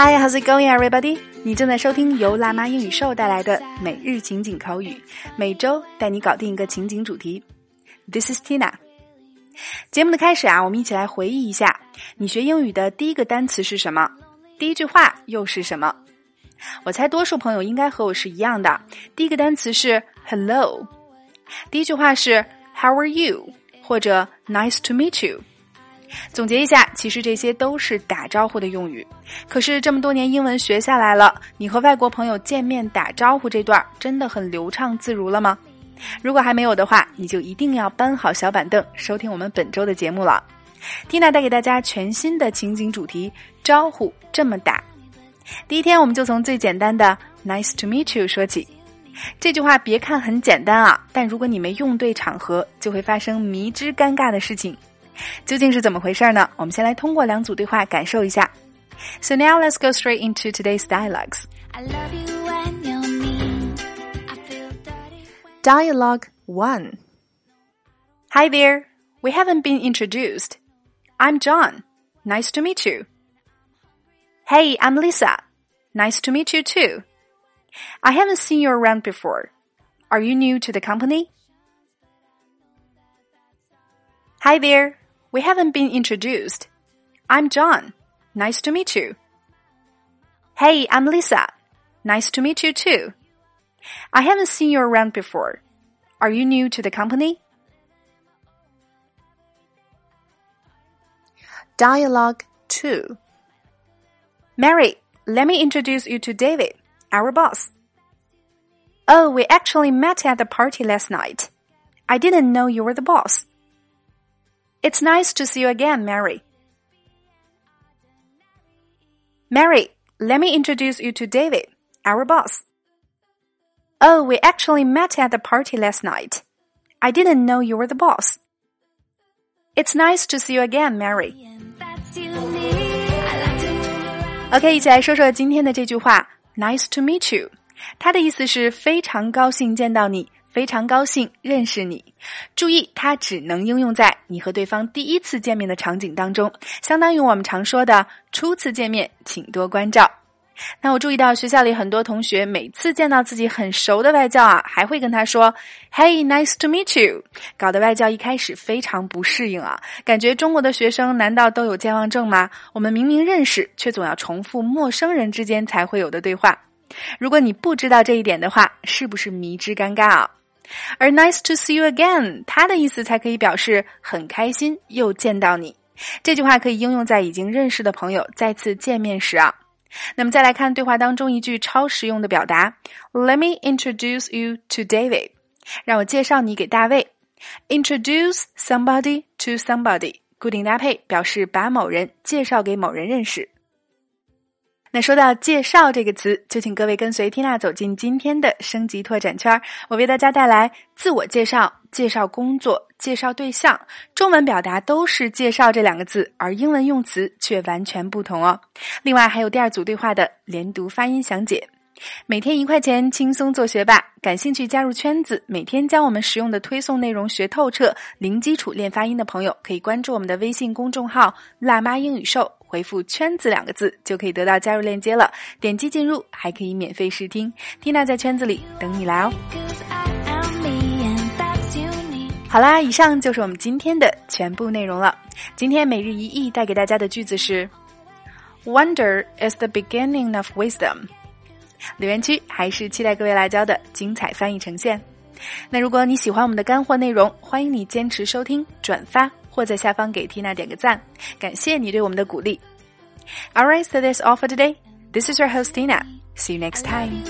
Hi, how's it going, everybody? 你正在收听由辣妈英语秀带来的每日情景口语，每周带你搞定一个情景主题。This is Tina。节目的开始啊，我们一起来回忆一下，你学英语的第一个单词是什么？第一句话又是什么？我猜多数朋友应该和我是一样的，第一个单词是 hello，第一句话是 How are you？或者 Nice to meet you。总结一下，其实这些都是打招呼的用语。可是这么多年英文学下来了，你和外国朋友见面打招呼这段真的很流畅自如了吗？如果还没有的话，你就一定要搬好小板凳，收听我们本周的节目了。Tina 带给大家全新的情景主题：招呼这么打。第一天，我们就从最简单的 Nice to meet you 说起。这句话别看很简单啊，但如果你没用对场合，就会发生迷之尴尬的事情。究竟是怎么回事呢？我们先来通过两组对话感受一下。So now let's go straight into today's dialogues. Dialogue 1 Hi there. We haven't been introduced. I'm John. Nice to meet you. Hey, I'm Lisa. Nice to meet you too. I haven't seen you around before. Are you new to the company? Hi there. We haven't been introduced. I'm John. Nice to meet you. Hey, I'm Lisa. Nice to meet you too. I haven't seen you around before. Are you new to the company? Dialogue 2 Mary, let me introduce you to David, our boss. Oh, we actually met at the party last night. I didn't know you were the boss. It's nice to see you again, Mary. Mary, let me introduce you to David, our boss. Oh, we actually met at the party last night. I didn't know you were the boss. It's nice to see you again, Mary. OK，一起来说说今天的这句话，Nice to meet you。它的意思是非常高兴见到你， 非常高兴认识你。注意，它只能应用在你和对方第一次见面的场景当中，相当于我们常说的初次见面，请多关照。那我注意到学校里很多同学每次见到自己很熟的外教啊，还会跟他说 “Hey, nice to meet you”，搞得外教一开始非常不适应啊，感觉中国的学生难道都有健忘症吗？我们明明认识，却总要重复陌生人之间才会有的对话。如果你不知道这一点的话，是不是迷之尴尬啊？而 nice to see you again，它的意思才可以表示很开心又见到你。这句话可以应用在已经认识的朋友再次见面时啊。那么再来看对话当中一句超实用的表达：Let me introduce you to David。让我介绍你给大卫。Introduce somebody to somebody，固定搭配表示把某人介绍给某人认识。那说到介绍这个词，就请各位跟随缇娜走进今天的升级拓展圈。我为大家带来自我介绍、介绍工作、介绍对象。中文表达都是“介绍”这两个字，而英文用词却完全不同哦。另外还有第二组对话的连读发音详解。每天一块钱，轻松做学霸。感兴趣加入圈子，每天将我们实用的推送内容学透彻，零基础练发音的朋友可以关注我们的微信公众号“辣妈英语秀”。回复“圈子”两个字就可以得到加入链接了，点击进入还可以免费试听。缇娜在圈子里等你来哦。好啦，以上就是我们今天的全部内容了。今天每日一译带给大家的句子是：“Wonder is the beginning of wisdom。”留言区还是期待各位辣椒的精彩翻译呈现。那如果你喜欢我们的干货内容，欢迎你坚持收听、转发。或在下方给 Tina 点个赞，感谢你对我们的鼓励。Alright, so that's all for today. This is your host Tina. See you next time.